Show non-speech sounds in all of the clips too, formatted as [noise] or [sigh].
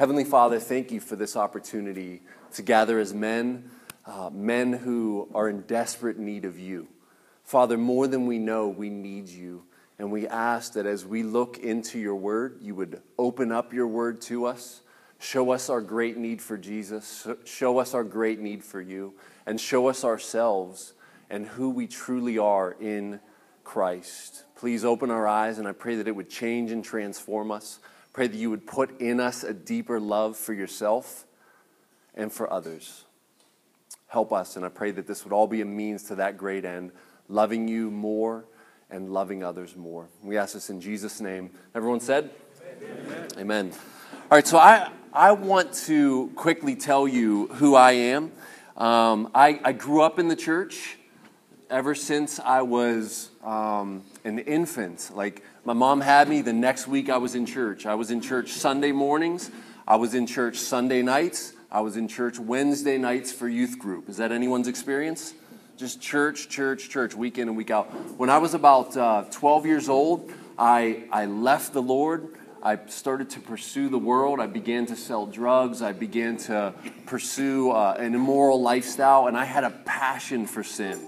Heavenly Father, thank you for this opportunity to gather as men, uh, men who are in desperate need of you. Father, more than we know, we need you. And we ask that as we look into your word, you would open up your word to us, show us our great need for Jesus, show us our great need for you, and show us ourselves and who we truly are in Christ. Please open our eyes, and I pray that it would change and transform us. Pray that you would put in us a deeper love for yourself and for others. Help us, and I pray that this would all be a means to that great end, loving you more and loving others more. We ask this in Jesus' name. Everyone said? Amen. Amen. All right, so I, I want to quickly tell you who I am. Um, I, I grew up in the church ever since I was um, an infant. Like, my mom had me, the next week I was in church. I was in church Sunday mornings, I was in church Sunday nights, I was in church Wednesday nights for youth group. Is that anyone's experience? Just church, church, church, week in and week out. When I was about uh, 12 years old, I, I left the Lord. I started to pursue the world. I began to sell drugs. I began to pursue uh, an immoral lifestyle, and I had a passion for sin.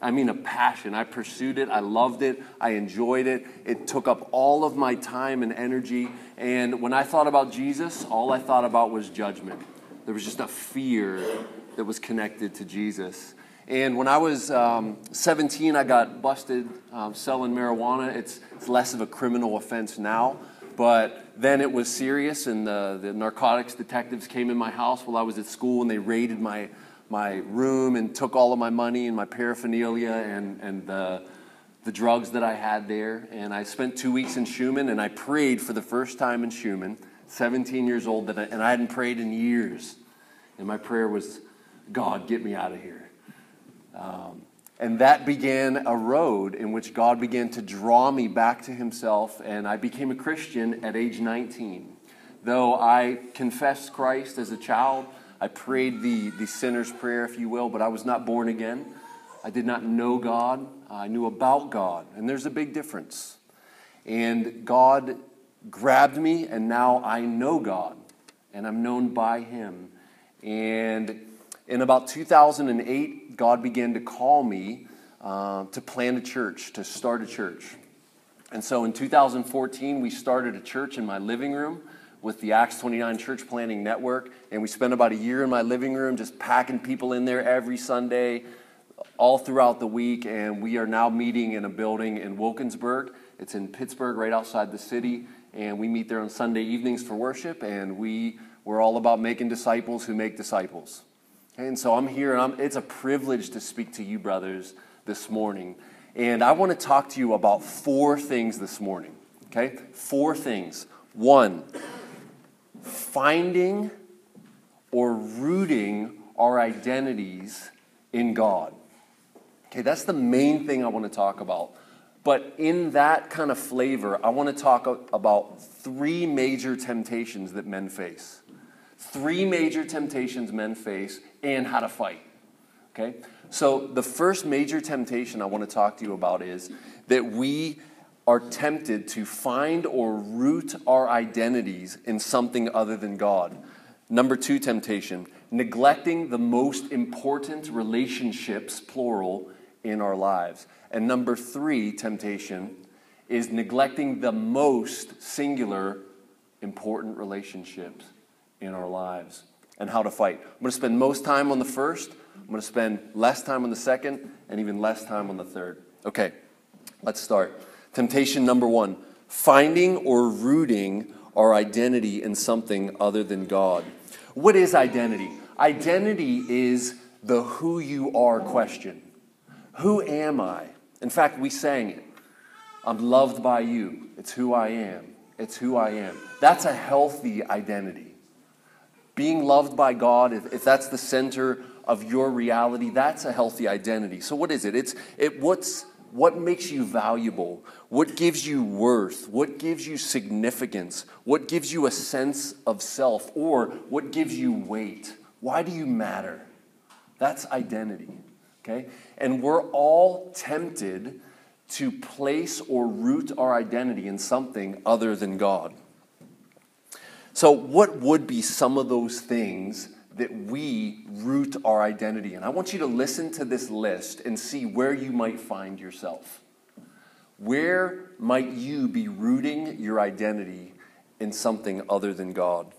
I mean, a passion. I pursued it. I loved it. I enjoyed it. It took up all of my time and energy. And when I thought about Jesus, all I thought about was judgment. There was just a fear that was connected to Jesus. And when I was um, 17, I got busted um, selling marijuana. It's, it's less of a criminal offense now, but then it was serious, and the, the narcotics detectives came in my house while I was at school and they raided my my room and took all of my money and my paraphernalia and, and the, the drugs that I had there. And I spent two weeks in Shuman and I prayed for the first time in Shuman, 17 years old, that I, and I hadn't prayed in years. And my prayer was, God, get me out of here. Um, and that began a road in which God began to draw me back to Himself, and I became a Christian at age 19. Though I confessed Christ as a child, I prayed the, the sinner's prayer, if you will, but I was not born again. I did not know God. I knew about God. And there's a big difference. And God grabbed me, and now I know God, and I'm known by Him. And in about 2008, God began to call me uh, to plant a church, to start a church. And so in 2014, we started a church in my living room with the Acts 29 Church Planting Network. And we spent about a year in my living room just packing people in there every Sunday, all throughout the week. And we are now meeting in a building in Wilkinsburg. It's in Pittsburgh, right outside the city. And we meet there on Sunday evenings for worship. And we, we're all about making disciples who make disciples. And so I'm here, and I'm, it's a privilege to speak to you, brothers, this morning. And I want to talk to you about four things this morning. Okay? Four things. One, finding or rooting our identities in God. Okay, that's the main thing I want to talk about. But in that kind of flavor, I want to talk about three major temptations that men face. Three major temptations men face and how to fight. Okay? So, the first major temptation I want to talk to you about is that we are tempted to find or root our identities in something other than God. Number two temptation, neglecting the most important relationships, plural, in our lives. And number three temptation is neglecting the most singular important relationships in our lives and how to fight. I'm going to spend most time on the first, I'm going to spend less time on the second, and even less time on the third. Okay, let's start. Temptation number one finding or rooting our identity in something other than God. What is identity? Identity is the who you are question. Who am I? In fact, we sang it. I'm loved by you. It's who I am. It's who I am. That's a healthy identity. Being loved by God, if, if that's the center of your reality, that's a healthy identity. So, what is it? It's it, what's what makes you valuable? What gives you worth? What gives you significance? What gives you a sense of self? Or what gives you weight? Why do you matter? That's identity. Okay? And we're all tempted to place or root our identity in something other than God. So, what would be some of those things that we root our identity in? I want you to listen to this list and see where you might find yourself. Where might you be rooting your identity in something other than God?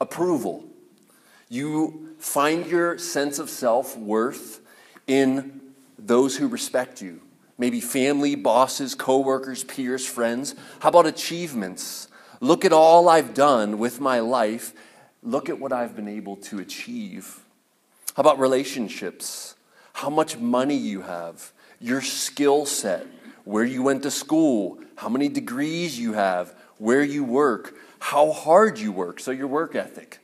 Approval. You find your sense of self worth in those who respect you. Maybe family, bosses, coworkers, peers, friends. How about achievements? Look at all I've done with my life. Look at what I've been able to achieve. How about relationships? How much money you have, your skill set, where you went to school, how many degrees you have, where you work, how hard you work, so your work ethic,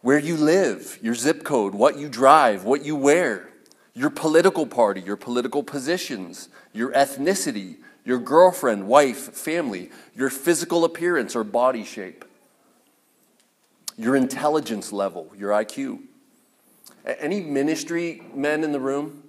where you live, your zip code, what you drive, what you wear, your political party, your political positions, your ethnicity, your girlfriend, wife, family, your physical appearance or body shape, your intelligence level, your IQ. Any ministry men in the room?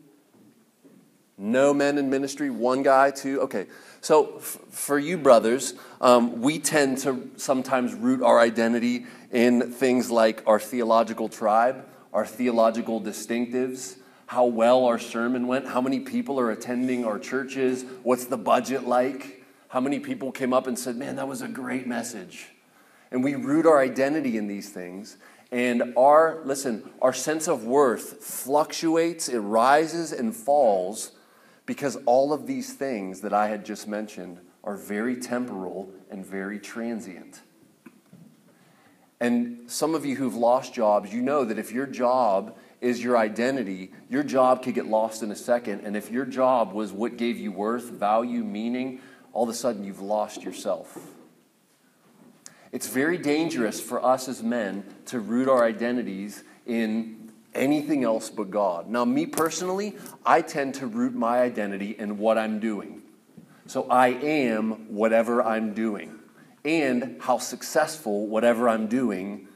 No men in ministry? One guy, two? Okay. So, f- for you brothers, um, we tend to sometimes root our identity in things like our theological tribe, our theological distinctives, how well our sermon went, how many people are attending our churches, what's the budget like, how many people came up and said, Man, that was a great message. And we root our identity in these things. And our, listen, our sense of worth fluctuates, it rises and falls because all of these things that I had just mentioned are very temporal and very transient. And some of you who've lost jobs, you know that if your job is your identity, your job could get lost in a second. And if your job was what gave you worth, value, meaning, all of a sudden you've lost yourself. It's very dangerous for us as men to root our identities in anything else but God. Now, me personally, I tend to root my identity in what I'm doing. So I am whatever I'm doing and how successful whatever I'm doing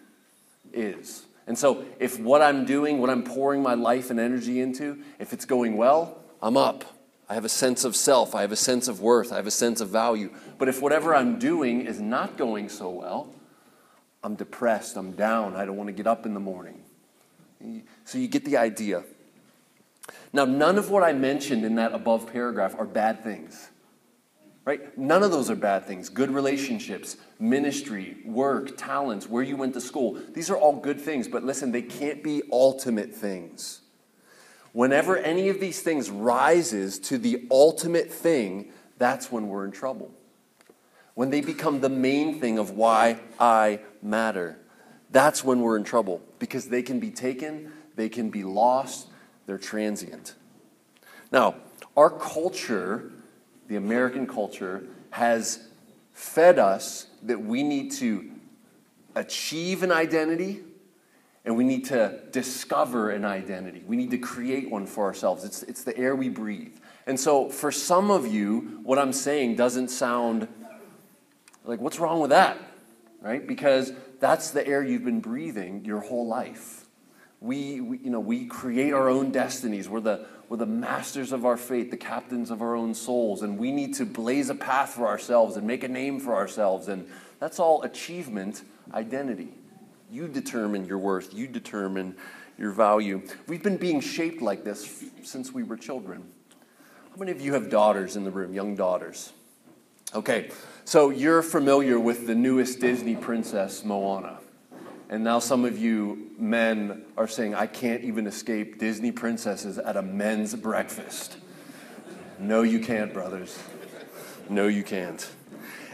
is. And so, if what I'm doing, what I'm pouring my life and energy into, if it's going well, I'm up. I have a sense of self. I have a sense of worth. I have a sense of value. But if whatever I'm doing is not going so well, I'm depressed. I'm down. I don't want to get up in the morning. So, you get the idea. Now, none of what I mentioned in that above paragraph are bad things. Right? None of those are bad things. Good relationships, ministry, work, talents, where you went to school. These are all good things, but listen, they can't be ultimate things. Whenever any of these things rises to the ultimate thing, that's when we're in trouble. When they become the main thing of why I matter, that's when we're in trouble because they can be taken, they can be lost, they're transient. Now, our culture the American culture has fed us that we need to achieve an identity and we need to discover an identity. We need to create one for ourselves. It's, it's the air we breathe. And so, for some of you, what I'm saying doesn't sound like, what's wrong with that? Right? Because that's the air you've been breathing your whole life. We, we you know, we create our own destinies. We're the, we're the masters of our fate, the captains of our own souls, and we need to blaze a path for ourselves and make a name for ourselves. And that's all achievement identity. You determine your worth, you determine your value. We've been being shaped like this since we were children. How many of you have daughters in the room, young daughters? Okay, so you're familiar with the newest Disney princess, Moana. And now some of you men are saying, I can't even escape Disney princesses at a men's breakfast. No, you can't, brothers. No, you can't.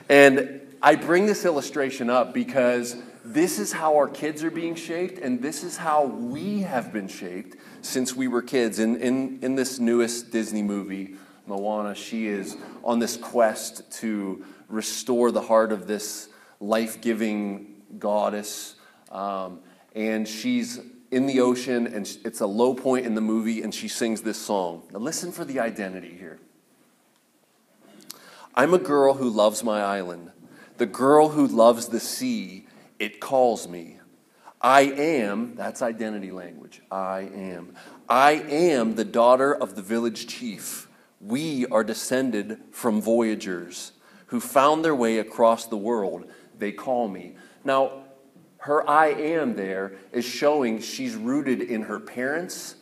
And I bring this illustration up because this is how our kids are being shaped, and this is how we have been shaped since we were kids. In, in, in this newest Disney movie, Moana, she is on this quest to restore the heart of this life giving goddess um, and she's in the ocean, and it's a low point in the movie, and she sings this song. Now, listen for the identity here. I'm a girl who loves my island, the girl who loves the sea. It calls me. I am, that's identity language. I am. I am the daughter of the village chief. We are descended from voyagers who found their way across the world. They call me. Now, her I am there is showing she's rooted in her parents,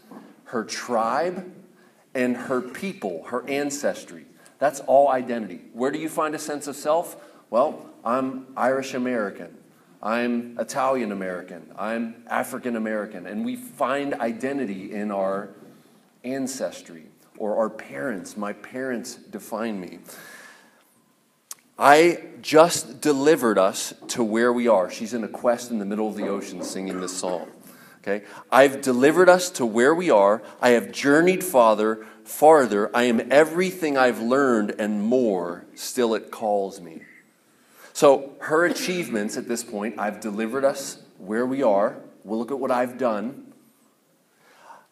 her tribe, and her people, her ancestry. That's all identity. Where do you find a sense of self? Well, I'm Irish American. I'm Italian American. I'm African American. And we find identity in our ancestry or our parents. My parents define me. I just delivered us to where we are. She's in a quest in the middle of the ocean singing this song. Okay? I've delivered us to where we are. I have journeyed farther, farther. I am everything I've learned and more. Still it calls me. So her achievements at this point, I've delivered us where we are. We'll look at what I've done.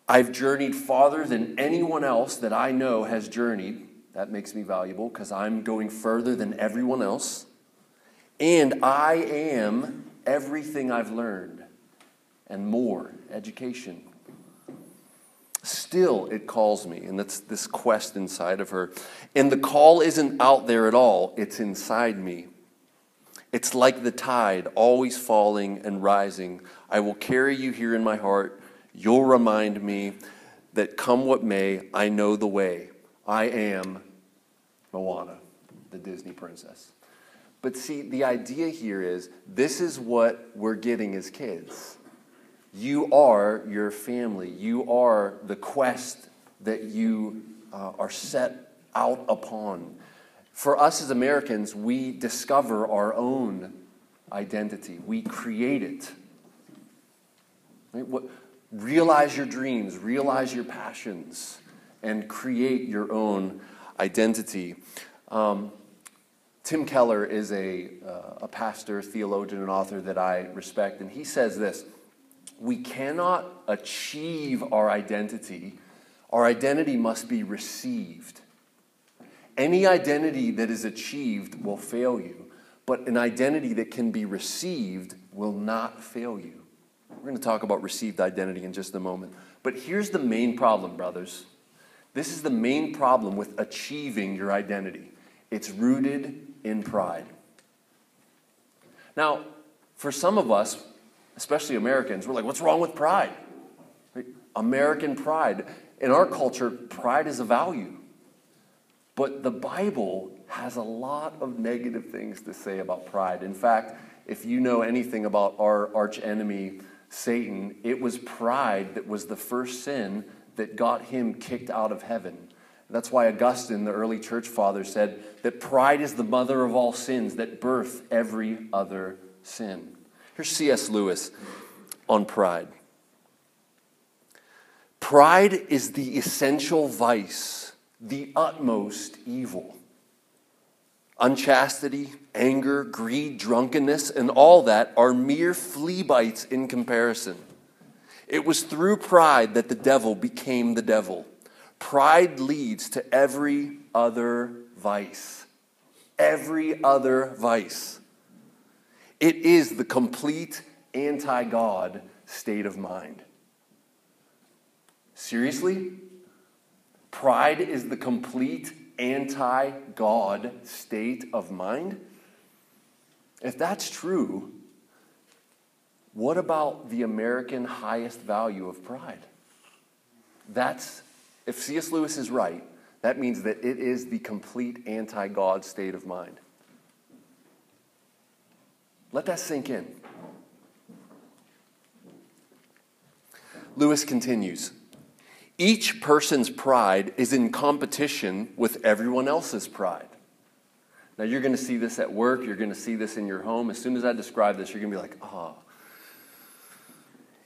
I've journeyed farther than anyone else that I know has journeyed. That makes me valuable because I'm going further than everyone else. And I am everything I've learned and more education. Still, it calls me, and that's this quest inside of her. And the call isn't out there at all, it's inside me. It's like the tide, always falling and rising. I will carry you here in my heart. You'll remind me that come what may, I know the way. I am Moana, the Disney princess. But see, the idea here is this is what we're getting as kids. You are your family, you are the quest that you uh, are set out upon. For us as Americans, we discover our own identity, we create it. Right? What, realize your dreams, realize your passions, and create your own identity. Um, Tim Keller is a, uh, a pastor, theologian, and author that I respect, and he says this We cannot achieve our identity, our identity must be received. Any identity that is achieved will fail you, but an identity that can be received will not fail you. We're going to talk about received identity in just a moment. But here's the main problem, brothers. This is the main problem with achieving your identity it's rooted in pride. Now, for some of us, especially Americans, we're like, what's wrong with pride? American pride. In our culture, pride is a value. But the Bible has a lot of negative things to say about pride. In fact, if you know anything about our arch enemy, Satan, it was pride that was the first sin that got him kicked out of heaven. That's why Augustine, the early church father, said that pride is the mother of all sins that birth every other sin. Here's C.S. Lewis on pride. Pride is the essential vice, the utmost evil. Unchastity, anger, greed, drunkenness, and all that are mere flea bites in comparison. It was through pride that the devil became the devil. Pride leads to every other vice. Every other vice. It is the complete anti God state of mind. Seriously? Pride is the complete anti God state of mind? If that's true, what about the American highest value of pride? That's, if C.S. Lewis is right, that means that it is the complete anti God state of mind. Let that sink in. Lewis continues Each person's pride is in competition with everyone else's pride. Now, you're going to see this at work, you're going to see this in your home. As soon as I describe this, you're going to be like, ah, oh,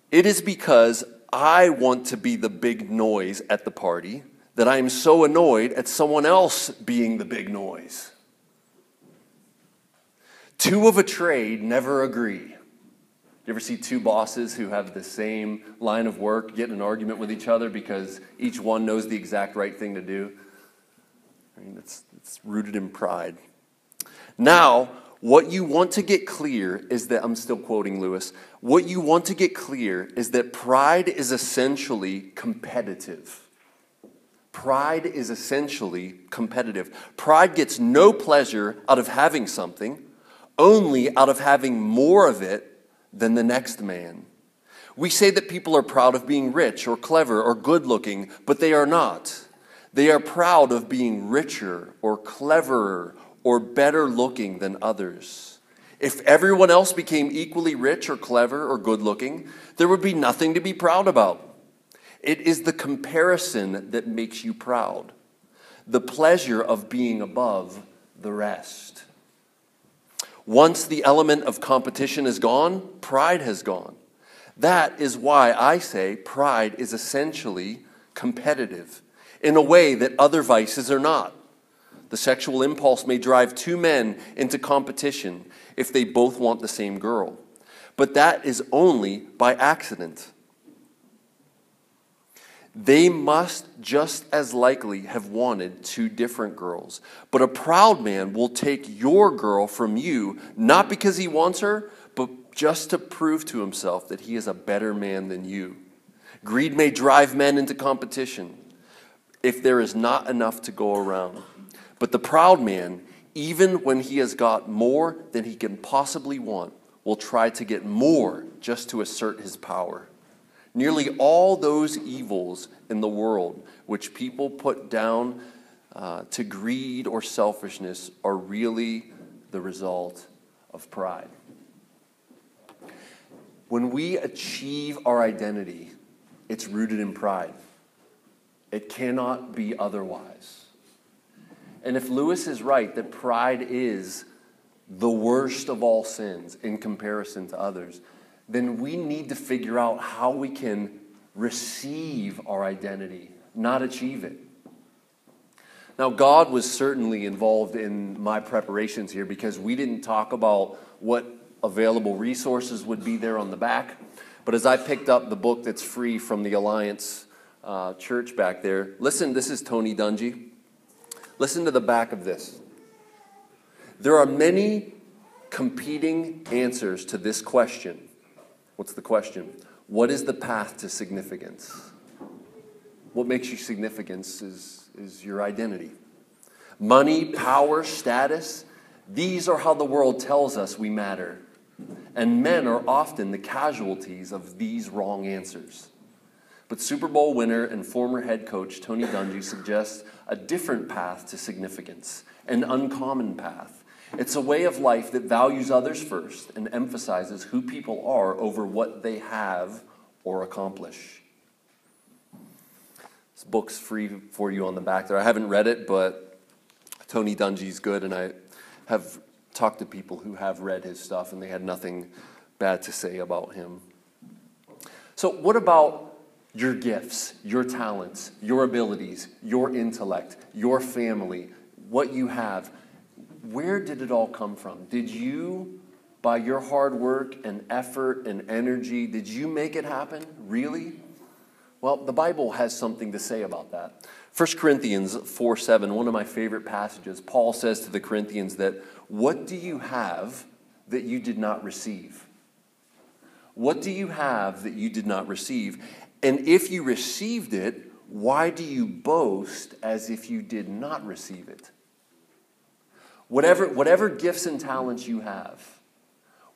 it is because I want to be the big noise at the party that I am so annoyed at someone else being the big noise. Two of a trade never agree. You ever see two bosses who have the same line of work get in an argument with each other because each one knows the exact right thing to do? I mean, it's, it's rooted in pride. Now, what you want to get clear is that, I'm still quoting Lewis, what you want to get clear is that pride is essentially competitive. Pride is essentially competitive. Pride gets no pleasure out of having something, only out of having more of it than the next man. We say that people are proud of being rich or clever or good looking, but they are not. They are proud of being richer or cleverer or better looking than others. If everyone else became equally rich or clever or good looking, there would be nothing to be proud about. It is the comparison that makes you proud, the pleasure of being above the rest. Once the element of competition is gone, pride has gone. That is why I say pride is essentially competitive in a way that other vices are not. The sexual impulse may drive two men into competition if they both want the same girl, but that is only by accident. They must just as likely have wanted two different girls. But a proud man will take your girl from you, not because he wants her, but just to prove to himself that he is a better man than you. Greed may drive men into competition if there is not enough to go around. But the proud man, even when he has got more than he can possibly want, will try to get more just to assert his power. Nearly all those evils in the world which people put down uh, to greed or selfishness are really the result of pride. When we achieve our identity, it's rooted in pride. It cannot be otherwise. And if Lewis is right that pride is the worst of all sins in comparison to others, then we need to figure out how we can receive our identity, not achieve it. Now, God was certainly involved in my preparations here because we didn't talk about what available resources would be there on the back. But as I picked up the book that's free from the Alliance uh, Church back there, listen, this is Tony Dungy. Listen to the back of this. There are many competing answers to this question What's the question? What is the path to significance? What makes you significance is, is your identity. Money, power, status, these are how the world tells us we matter. And men are often the casualties of these wrong answers. But Super Bowl winner and former head coach Tony Dungy suggests a different path to significance, an uncommon path. It's a way of life that values others first and emphasizes who people are over what they have or accomplish. This book's free for you on the back there. I haven't read it, but Tony Dungy's good, and I have talked to people who have read his stuff, and they had nothing bad to say about him. So, what about your gifts, your talents, your abilities, your intellect, your family, what you have? Where did it all come from? Did you, by your hard work and effort and energy, did you make it happen? Really? Well, the Bible has something to say about that. 1 Corinthians 4 7, one of my favorite passages, Paul says to the Corinthians that, What do you have that you did not receive? What do you have that you did not receive? And if you received it, why do you boast as if you did not receive it? Whatever, whatever gifts and talents you have,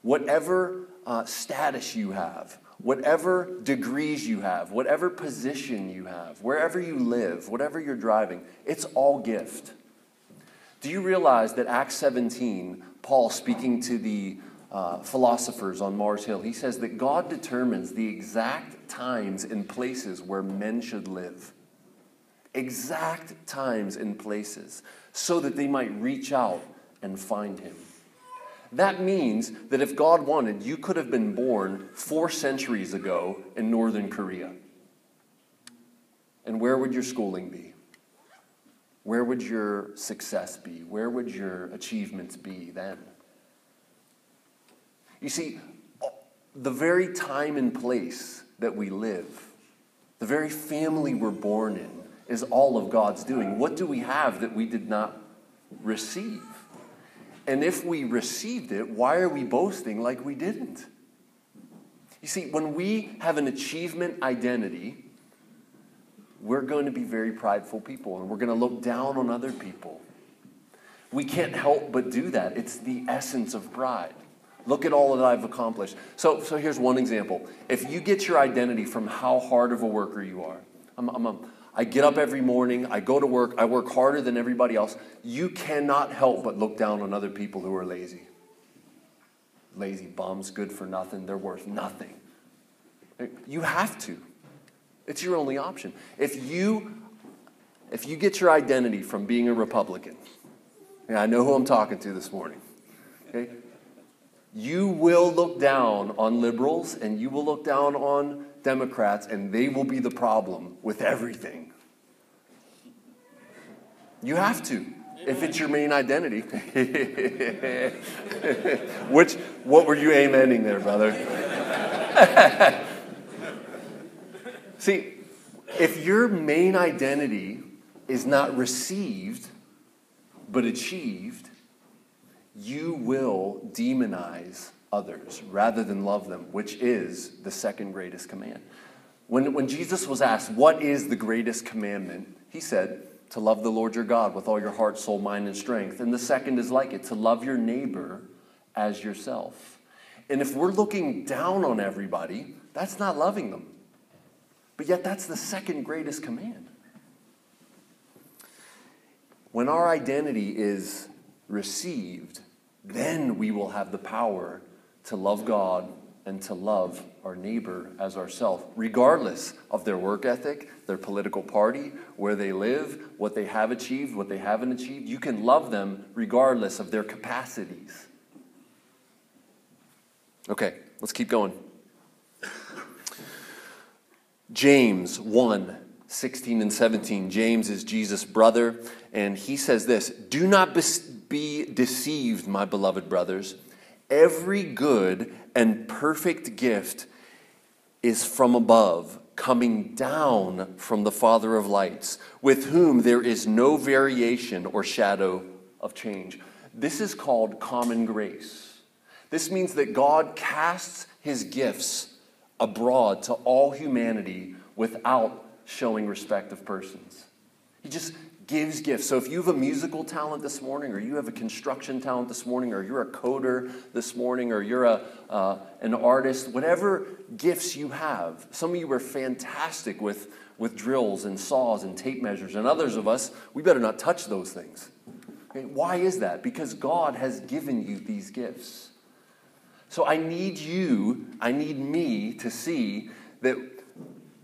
whatever uh, status you have, whatever degrees you have, whatever position you have, wherever you live, whatever you're driving, it's all gift. Do you realize that Acts 17, Paul speaking to the uh, philosophers on Mars Hill, he says that God determines the exact times and places where men should live. Exact times and places so that they might reach out and find him. That means that if God wanted, you could have been born four centuries ago in northern Korea. And where would your schooling be? Where would your success be? Where would your achievements be then? You see, the very time and place that we live, the very family we're born in, is all of God's doing. What do we have that we did not receive? And if we received it, why are we boasting like we didn't? You see, when we have an achievement identity, we're going to be very prideful people and we're going to look down on other people. We can't help but do that. It's the essence of pride. Look at all that I've accomplished. So, so here's one example. If you get your identity from how hard of a worker you are, I'm, I'm a, I get up every morning, I go to work, I work harder than everybody else, you cannot help but look down on other people who are lazy. Lazy bums, good for nothing, they're worth nothing. You have to. It's your only option. If you if you get your identity from being a Republican, and I know who I'm talking to this morning, okay? You will look down on liberals and you will look down on Democrats, and they will be the problem with everything. You have to, if it's your main identity. [laughs] Which, what were you amending there, brother? [laughs] See, if your main identity is not received, but achieved, you will demonize others rather than love them, which is the second greatest command. When, when Jesus was asked, What is the greatest commandment? He said, To love the Lord your God with all your heart, soul, mind, and strength. And the second is like it, to love your neighbor as yourself. And if we're looking down on everybody, that's not loving them. But yet, that's the second greatest command. When our identity is received, then we will have the power to love God and to love our neighbor as ourselves, regardless of their work ethic, their political party, where they live, what they have achieved, what they haven't achieved. You can love them regardless of their capacities. Okay, let's keep going. James 1 16 and 17. James is Jesus' brother, and he says this Do not be deceived, my beloved brothers. Every good and perfect gift is from above, coming down from the Father of lights, with whom there is no variation or shadow of change. This is called common grace. This means that God casts his gifts abroad to all humanity without showing respect of persons. He just gives gifts. So if you have a musical talent this morning, or you have a construction talent this morning, or you're a coder this morning, or you're a, uh, an artist, whatever gifts you have, some of you are fantastic with, with drills and saws and tape measures, and others of us, we better not touch those things. Okay? Why is that? Because God has given you these gifts. So I need you, I need me to see that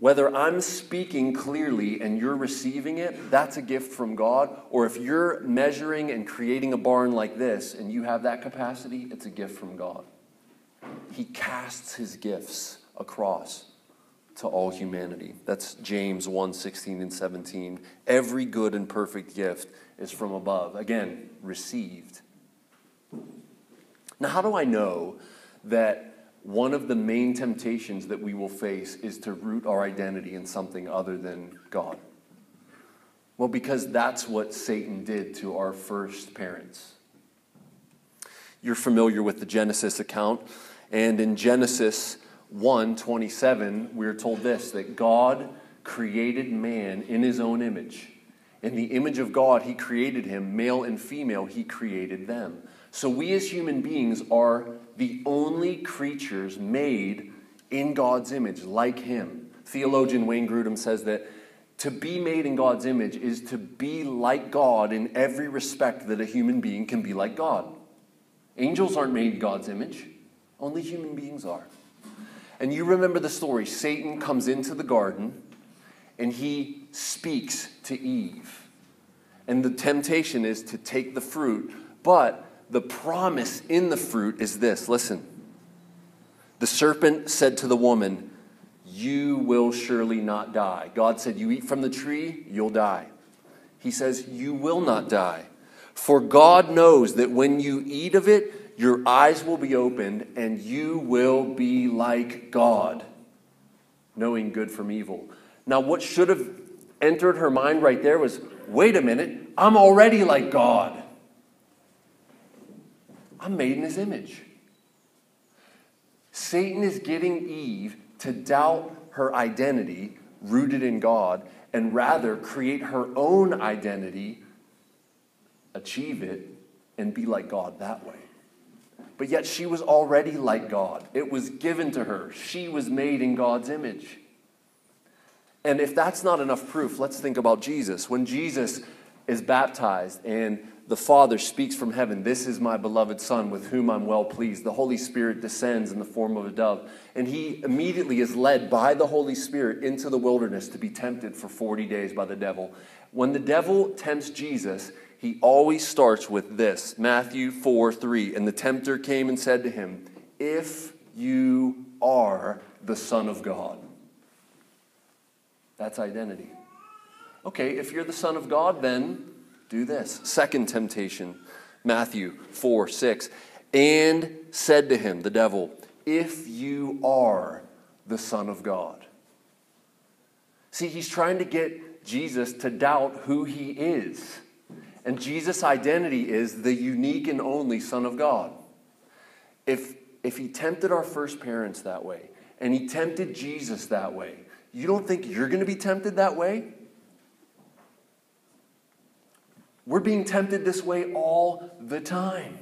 whether I'm speaking clearly and you're receiving it, that's a gift from God. Or if you're measuring and creating a barn like this and you have that capacity, it's a gift from God. He casts his gifts across to all humanity. That's James 1 16 and 17. Every good and perfect gift is from above. Again, received. Now, how do I know that one of the main temptations that we will face is to root our identity in something other than God. Well, because that's what Satan did to our first parents. You're familiar with the Genesis account, and in Genesis 1 27, we're told this that God created man in his own image. In the image of God, he created him, male and female, he created them. So we as human beings are the only creatures made in God's image, like him. Theologian Wayne Grudem says that to be made in God's image is to be like God in every respect that a human being can be like God. Angels aren't made in God's image, only human beings are. And you remember the story Satan comes into the garden and he speaks to Eve. And the temptation is to take the fruit, but the promise in the fruit is this listen. The serpent said to the woman, You will surely not die. God said, You eat from the tree, you'll die. He says, You will not die. For God knows that when you eat of it, your eyes will be opened and you will be like God, knowing good from evil. Now, what should have entered her mind right there was wait a minute, I'm already like God. I'm made in his image. Satan is getting Eve to doubt her identity rooted in God and rather create her own identity, achieve it, and be like God that way. But yet she was already like God. It was given to her. She was made in God's image. And if that's not enough proof, let's think about Jesus. When Jesus is baptized and the Father speaks from heaven, This is my beloved Son with whom I'm well pleased. The Holy Spirit descends in the form of a dove. And he immediately is led by the Holy Spirit into the wilderness to be tempted for 40 days by the devil. When the devil tempts Jesus, he always starts with this Matthew 4 3. And the tempter came and said to him, If you are the Son of God. That's identity. Okay, if you're the Son of God, then do this. Second temptation, Matthew 4 6. And said to him, the devil, If you are the Son of God. See, he's trying to get Jesus to doubt who he is. And Jesus' identity is the unique and only Son of God. If, if he tempted our first parents that way, and he tempted Jesus that way, you don't think you're going to be tempted that way? We're being tempted this way all the time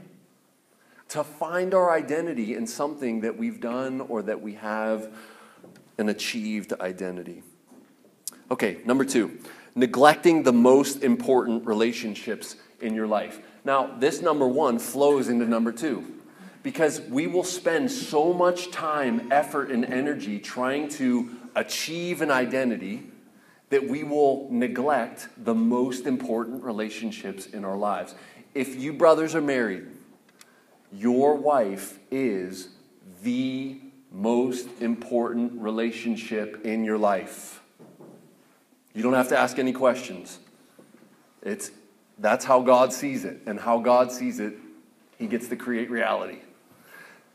to find our identity in something that we've done or that we have an achieved identity. Okay, number two, neglecting the most important relationships in your life. Now, this number one flows into number two because we will spend so much time, effort, and energy trying to achieve an identity that we will neglect the most important relationships in our lives. If you brothers are married, your wife is the most important relationship in your life. You don't have to ask any questions. It's that's how God sees it, and how God sees it, he gets to create reality.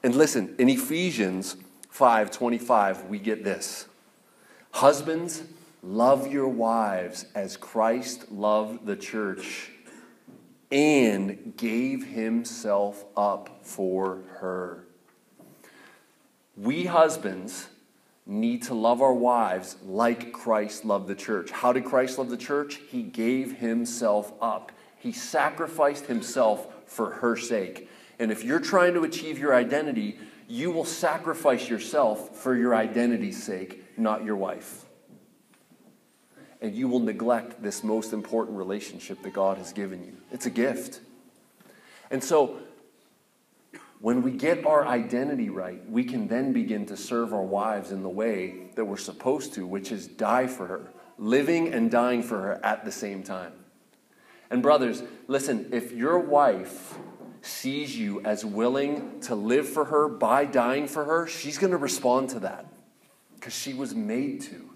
And listen, in Ephesians 5:25, we get this. Husbands, love your wives as Christ loved the church and gave himself up for her. We husbands need to love our wives like Christ loved the church. How did Christ love the church? He gave himself up. He sacrificed himself for her sake. And if you're trying to achieve your identity, you will sacrifice yourself for your identity's sake, not your wife. And you will neglect this most important relationship that God has given you. It's a gift. And so, when we get our identity right, we can then begin to serve our wives in the way that we're supposed to, which is die for her, living and dying for her at the same time. And, brothers, listen, if your wife sees you as willing to live for her by dying for her, she's going to respond to that because she was made to.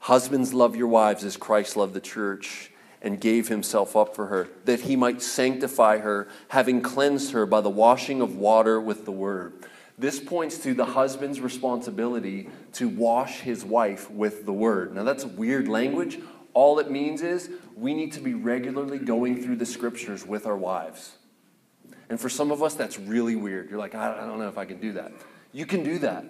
Husbands, love your wives as Christ loved the church and gave himself up for her, that he might sanctify her, having cleansed her by the washing of water with the word. This points to the husband's responsibility to wash his wife with the word. Now, that's weird language. All it means is we need to be regularly going through the scriptures with our wives. And for some of us, that's really weird. You're like, I don't know if I can do that. You can do that.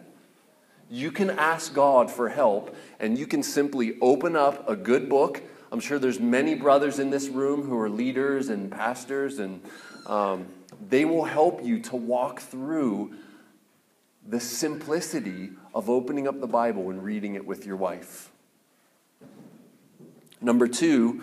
You can ask God for help, and you can simply open up a good book. I'm sure there's many brothers in this room who are leaders and pastors, and um, they will help you to walk through the simplicity of opening up the Bible and reading it with your wife. Number two,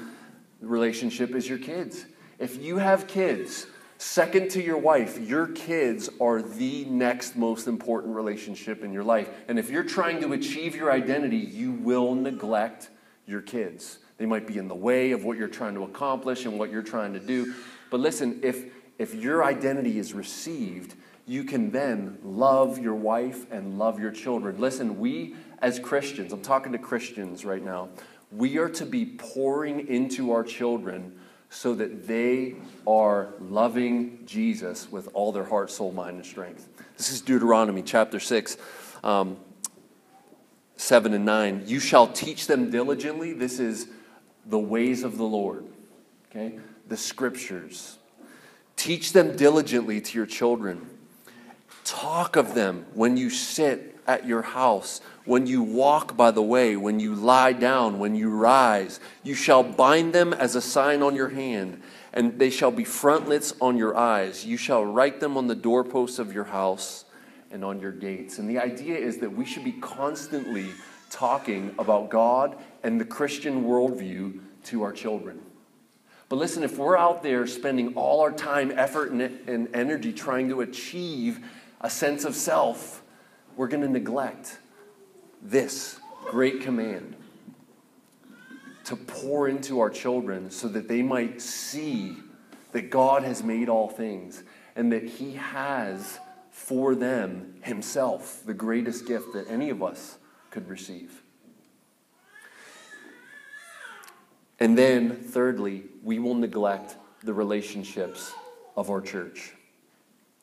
relationship is your kids. If you have kids, Second to your wife, your kids are the next most important relationship in your life. And if you're trying to achieve your identity, you will neglect your kids. They might be in the way of what you're trying to accomplish and what you're trying to do. But listen, if, if your identity is received, you can then love your wife and love your children. Listen, we as Christians, I'm talking to Christians right now, we are to be pouring into our children so that they are loving Jesus with all their heart, soul, mind, and strength. This is Deuteronomy chapter 6, um, 7 and 9. You shall teach them diligently. This is the ways of the Lord, okay? The scriptures. Teach them diligently to your children Talk of them when you sit at your house, when you walk by the way, when you lie down, when you rise. You shall bind them as a sign on your hand, and they shall be frontlets on your eyes. You shall write them on the doorposts of your house and on your gates. And the idea is that we should be constantly talking about God and the Christian worldview to our children. But listen, if we're out there spending all our time, effort, and, energy trying to achieve a sense of self, we're going to neglect this great command to pour into our children so that they might see that God has made all things and that He has for them Himself the greatest gift that any of us could receive. And then, thirdly, we will neglect the relationships of our church.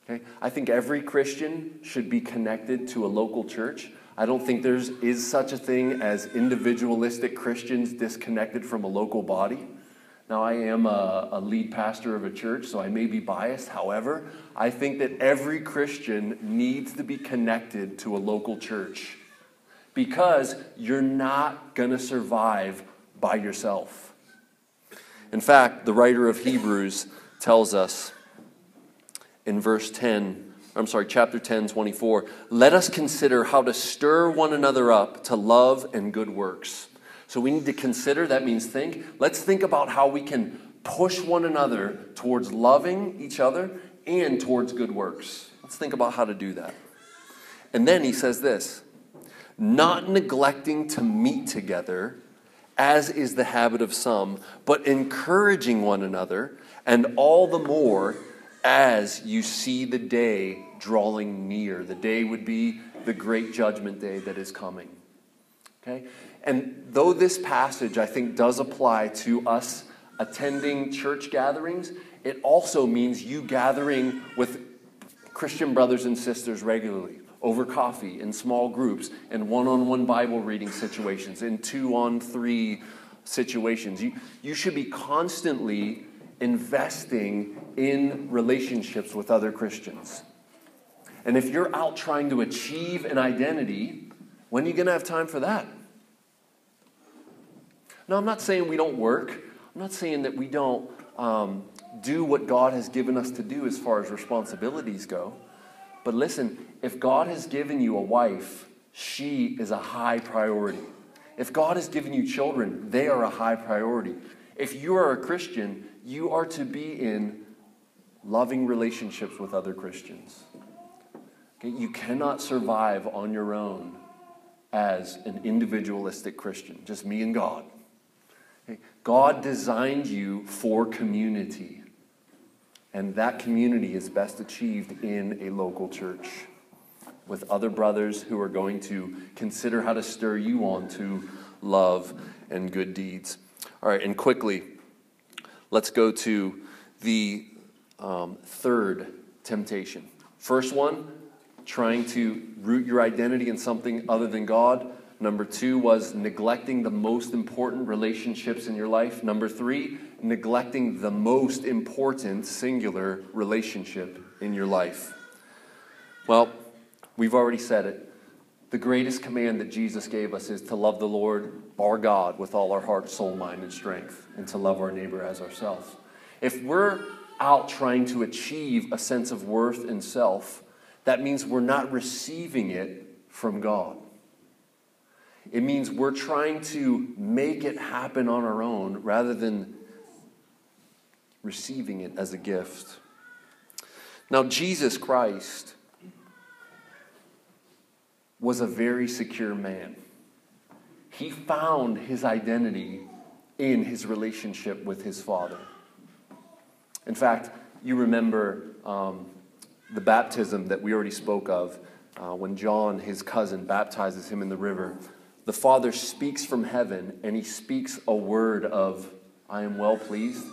Okay? I think every Christian should be connected to a local church. I don't think there is such a thing as individualistic Christians disconnected from a local body. Now, I am a, a, lead pastor of a church, so I may be biased. However, I think that every Christian needs to be connected to a local church because you're not going to survive by yourself. In fact, the writer of Hebrews tells us in verse 10, I'm sorry, chapter 10, 24, let us consider how to stir one another up to love and good works. So we need to consider, that means think. Let's think about how we can push one another towards loving each other and towards good works. Let's think about how to do that. And then he says this not neglecting to meet together, as is the habit of some, but encouraging one another, and all the more as you see the day drawing near. The day would be the great judgment day that is coming. Okay? And though this passage, I think, does apply to us attending church gatherings, it also means you gathering with Christian brothers and sisters regularly over coffee in small groups in one on one Bible reading situations, in two on three situations. You, you should be constantly investing in relationships with other Christians. And if you're out trying to achieve an identity, when are you going to have time for that? Now, I'm not saying we don't work. I'm not saying that we don't um, do what God has given us to do as far as responsibilities go. But listen, if God has given you a wife, she is a high priority. If God has given you children, they are a high priority. If you are a Christian, you are to be in loving relationships with other Christians. Okay? You cannot survive on your own as an individualistic Christian, just me and God. Okay? God designed you for community, and that community is best achieved in a local church with other brothers who are going to consider how to stir you on to love and good deeds. All right, and quickly, let's go to the um, third temptation. First one, trying to root your identity in something other than God. Number two was neglecting the most important relationships in your life. Number three, neglecting the most important singular relationship in your life. Well, we've already said it. The greatest command that Jesus gave us is to love the Lord, our God, with all our heart, soul, mind, and strength, and to love our neighbor as ourselves. If we're out trying to achieve a sense of worth and self, that means we're not receiving it from God. It means we're trying to make it happen on our own rather than receiving it as a gift. Now, Jesus Christ was a very secure man. He found his identity in his relationship with his father. In fact, you remember um, the baptism that we already spoke of uh, when John, his cousin, baptizes him in the river. The father speaks from heaven and he speaks a word of, I am well pleased.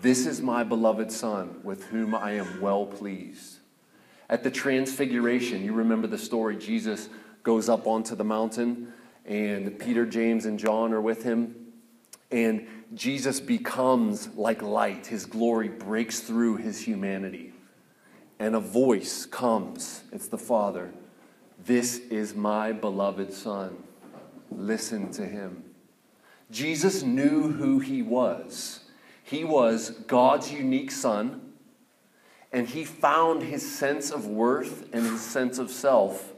This is my beloved son with whom I am well pleased. At the transfiguration, you remember the story, Jesus goes up onto the mountain, and Peter, James, and John are with him. And Jesus becomes like light. His glory breaks through his humanity. and a voice comes. It's the Father. This is my beloved Son. Listen to him. Jesus knew who he was. He was God's unique Son, and he found his sense of worth and his sense of self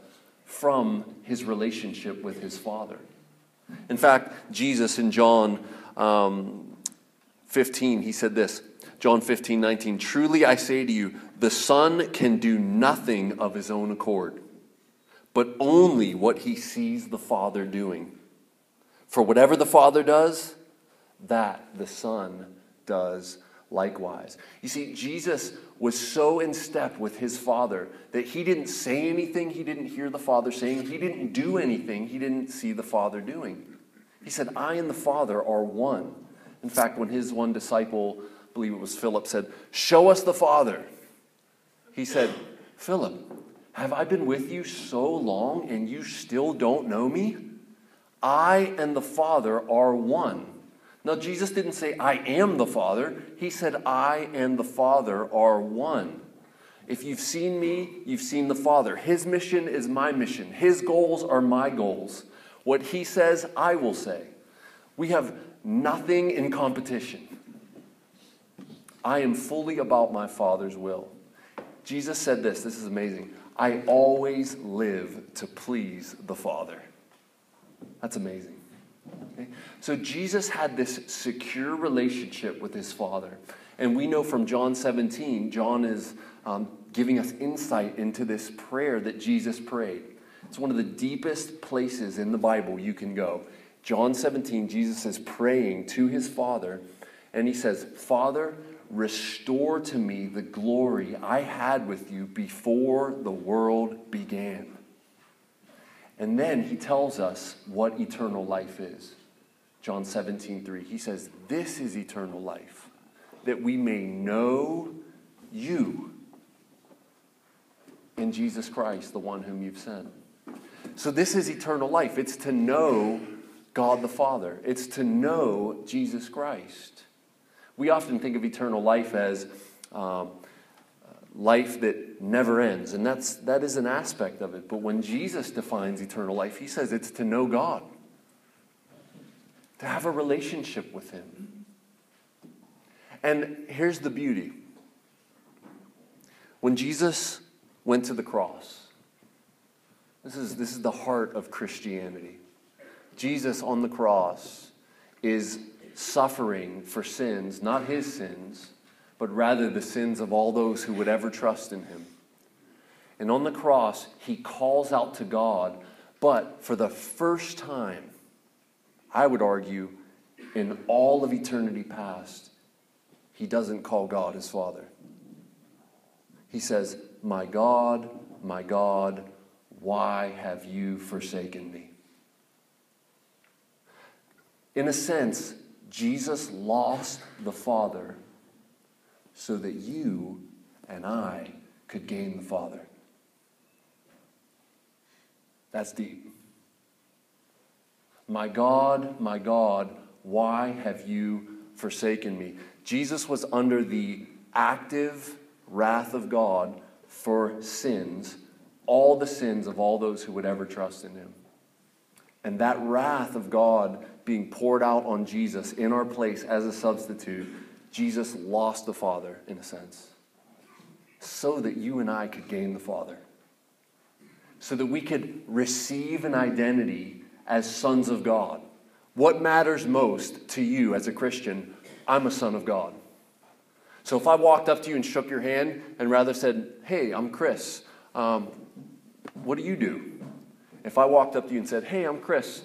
from his relationship with his Father. In fact, Jesus in John um, 15, he said this John 15, 19, Truly I say to you, the Son can do nothing of his own accord, but only what he sees the Father doing. For whatever the Father does, that the Son does likewise. You see, Jesus was so in step with his Father that he didn't say anything he didn't hear the Father saying, he didn't do anything he didn't see the Father doing. He said, I and the Father are one. In fact, when his one disciple, I believe it was Philip, said, Show us the Father, he said, Philip, have I been with you so long and you still don't know me? I and the Father are one. Now, Jesus didn't say, I am the Father. He said, I and the Father are one. If you've seen me, you've seen the Father. His mission is my mission, His goals are my goals. What He says, I will say. We have nothing in competition. I am fully about my Father's will. Jesus said this this is amazing. I always live to please the Father. That's amazing. So Jesus had this secure relationship with his Father. And we know from John 17, John is um, giving us insight into this prayer that Jesus prayed. It's one of the deepest places in the Bible you can go. John 17, Jesus is praying to his Father, and he says, Father, restore to me the glory I had with you before the world began. And then he tells us what eternal life is. John 17, 3. He says, This is eternal life, that we may know you in Jesus Christ, the one whom you've sent. So, this is eternal life. It's to know God the Father, it's to know Jesus Christ. We often think of eternal life as um, life that never ends, and that's, that is an aspect of it. But when Jesus defines eternal life, he says it's to know God, to have a relationship with Him. And here's the beauty when Jesus went to the cross, this is, this is the heart of Christianity. Jesus on the cross is suffering for sins, not his sins, but rather the sins of all those who would ever trust in him. And on the cross, he calls out to God, but for the first time, I would argue, in all of eternity past, he doesn't call God his Father. He says, My God, my God, why have you forsaken me? In a sense, Jesus lost the Father so that you and I could gain the Father. That's deep. My God, my God, why have you forsaken me? Jesus was under the active wrath of God for sins, all the sins of all those who would ever trust in him. And that wrath of God being poured out on Jesus in our place as a substitute, Jesus lost the Father in a sense, so that you and I could gain the Father, so that we could receive an identity as sons of God. What matters most to you as a Christian? I'm a son of God. So if I walked up to you and shook your hand and rather said, Hey, I'm Chris, um, what do you do? If I walked up to you and said, Hey, I'm Chris,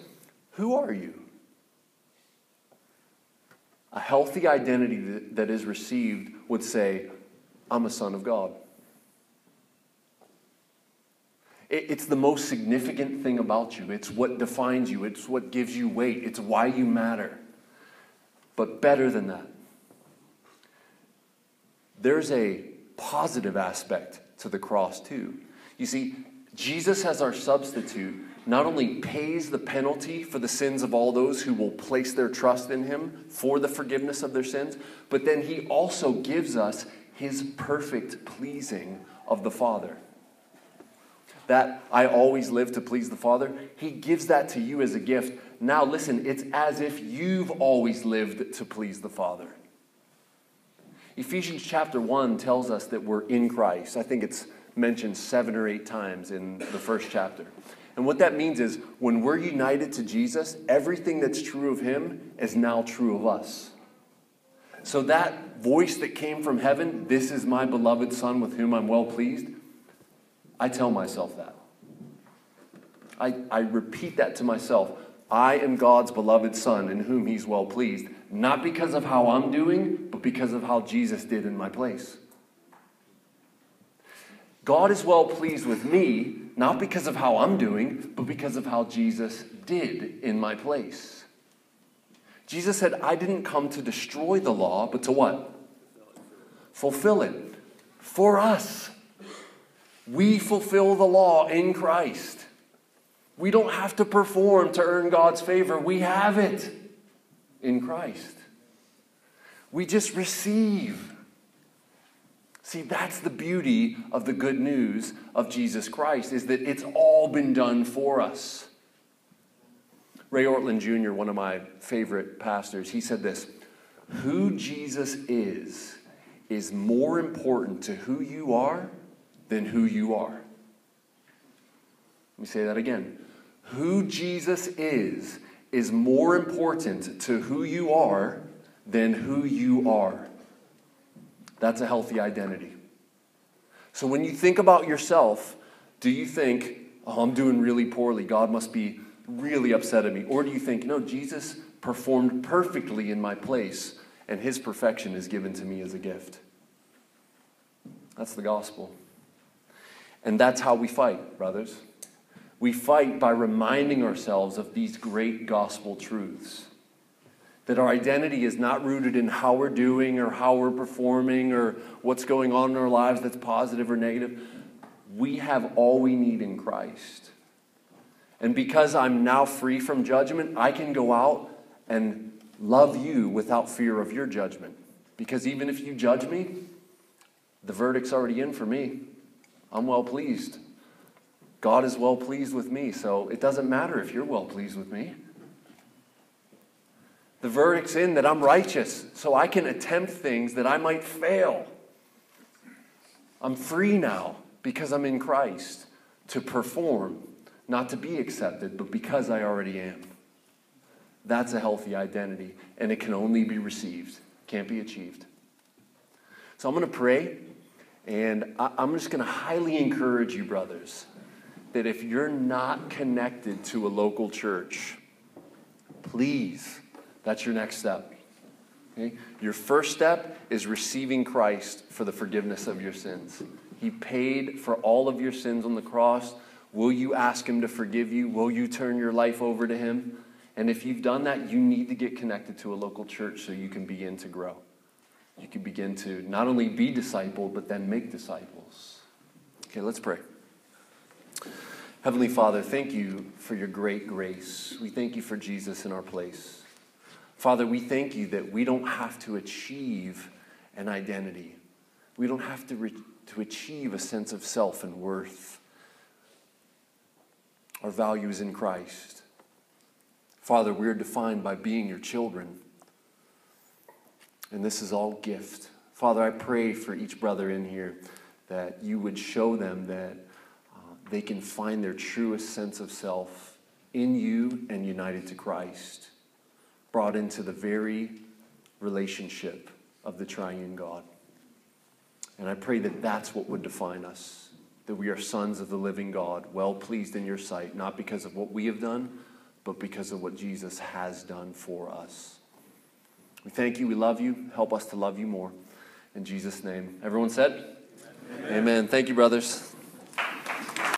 who are you? A healthy identity that is received would say, I'm a son of God. It's the most significant thing about you. It's what defines you. It's what gives you weight. It's why you matter. But better than that, there's a positive aspect to the cross, too. You see, Jesus, as our substitute, not only pays the penalty for the sins of all those who will place their trust in him for the forgiveness of their sins, but then he also gives us his perfect, pleasing, of the Father. That I always live to please the Father, He gives that to you as a gift. Now, listen, it's as if you've always lived to please the Father. Ephesians chapter 1 tells us that we're in Christ. I think it's mentioned seven or eight times in the first chapter. And what that means is when we're united to Jesus, everything that's true of him is now true of us. So that voice that came from heaven, this is my beloved Son with whom I'm well pleased, I tell myself that. I, I repeat that to myself. I am God's beloved Son in whom he's well pleased, not because of how I'm doing, but because of how Jesus did in my place. God is well pleased with me, not because of how I'm doing, but because of how Jesus did in my place. Jesus said, I didn't come to destroy the law, but to what? Fulfill it. For us. We fulfill the law in Christ. We don't have to perform to earn God's favor. We have it in Christ. We just receive. See, that's the beauty of the good news of Jesus Christ, is that it's all been done for us. Ray Ortlund Jr., one of my favorite pastors, he said this Who Jesus is, is more important to who you are than who you are. Let me say that again. Who Jesus is, is more important to who you are than who you are. That's a healthy identity. So when you think about yourself, do you think, oh, I'm doing really poorly, God must be really upset at me? Or do you think, no, Jesus performed perfectly in my place, and his perfection is given to me as a gift? That's the gospel. And that's how we fight, brothers. We fight by reminding ourselves of these great gospel truths that our identity is not rooted in how we're doing or how we're performing or what's going on in our lives that's positive or negative. We have all we need in Christ. And because I'm now free from judgment, I can go out and love you without fear of your judgment. Because even if you judge me, the verdict's already in for me. I'm well pleased. God is well pleased with me, so it doesn't matter if you're well pleased with me. The verdict's in that I'm righteous, so I can attempt things that I might fail. I'm free now because I'm in Christ to perform, not to be accepted, but because I already am. That's a healthy identity, and it can only be received, can't be achieved. So I'm going to pray, and I'm just going to highly encourage you, brothers, that if you're not connected to a local church, please that's your next step. Okay? Your first step is receiving Christ for the forgiveness of your sins. He paid for all of your sins on the cross. Will you ask Him to forgive you? Will you turn your life over to Him? And if you've done that, you need to get connected to a local church so you can begin to grow. You can begin to not only be discipled, but then make disciples. Okay, let's pray. Heavenly Father, thank you for your great grace. We thank you for Jesus in our place. Father, we thank you that we don't have to achieve an identity. We don't have to, re- to achieve a sense of self and worth. Our value is in Christ. Father, we're defined by being your children. And this is all gift. Father, I pray for each brother in here that you would show them that uh, they can find their truest sense of self in you and united to Christ brought into the very relationship of the triune God. And I pray that that's what would define us that we are sons of the living God, well pleased in your sight, not because of what we have done, but because of what Jesus has done for us. We thank you. We love you. Help us to love you more. In Jesus' name. Everyone said? Amen. Amen. Thank you, brothers.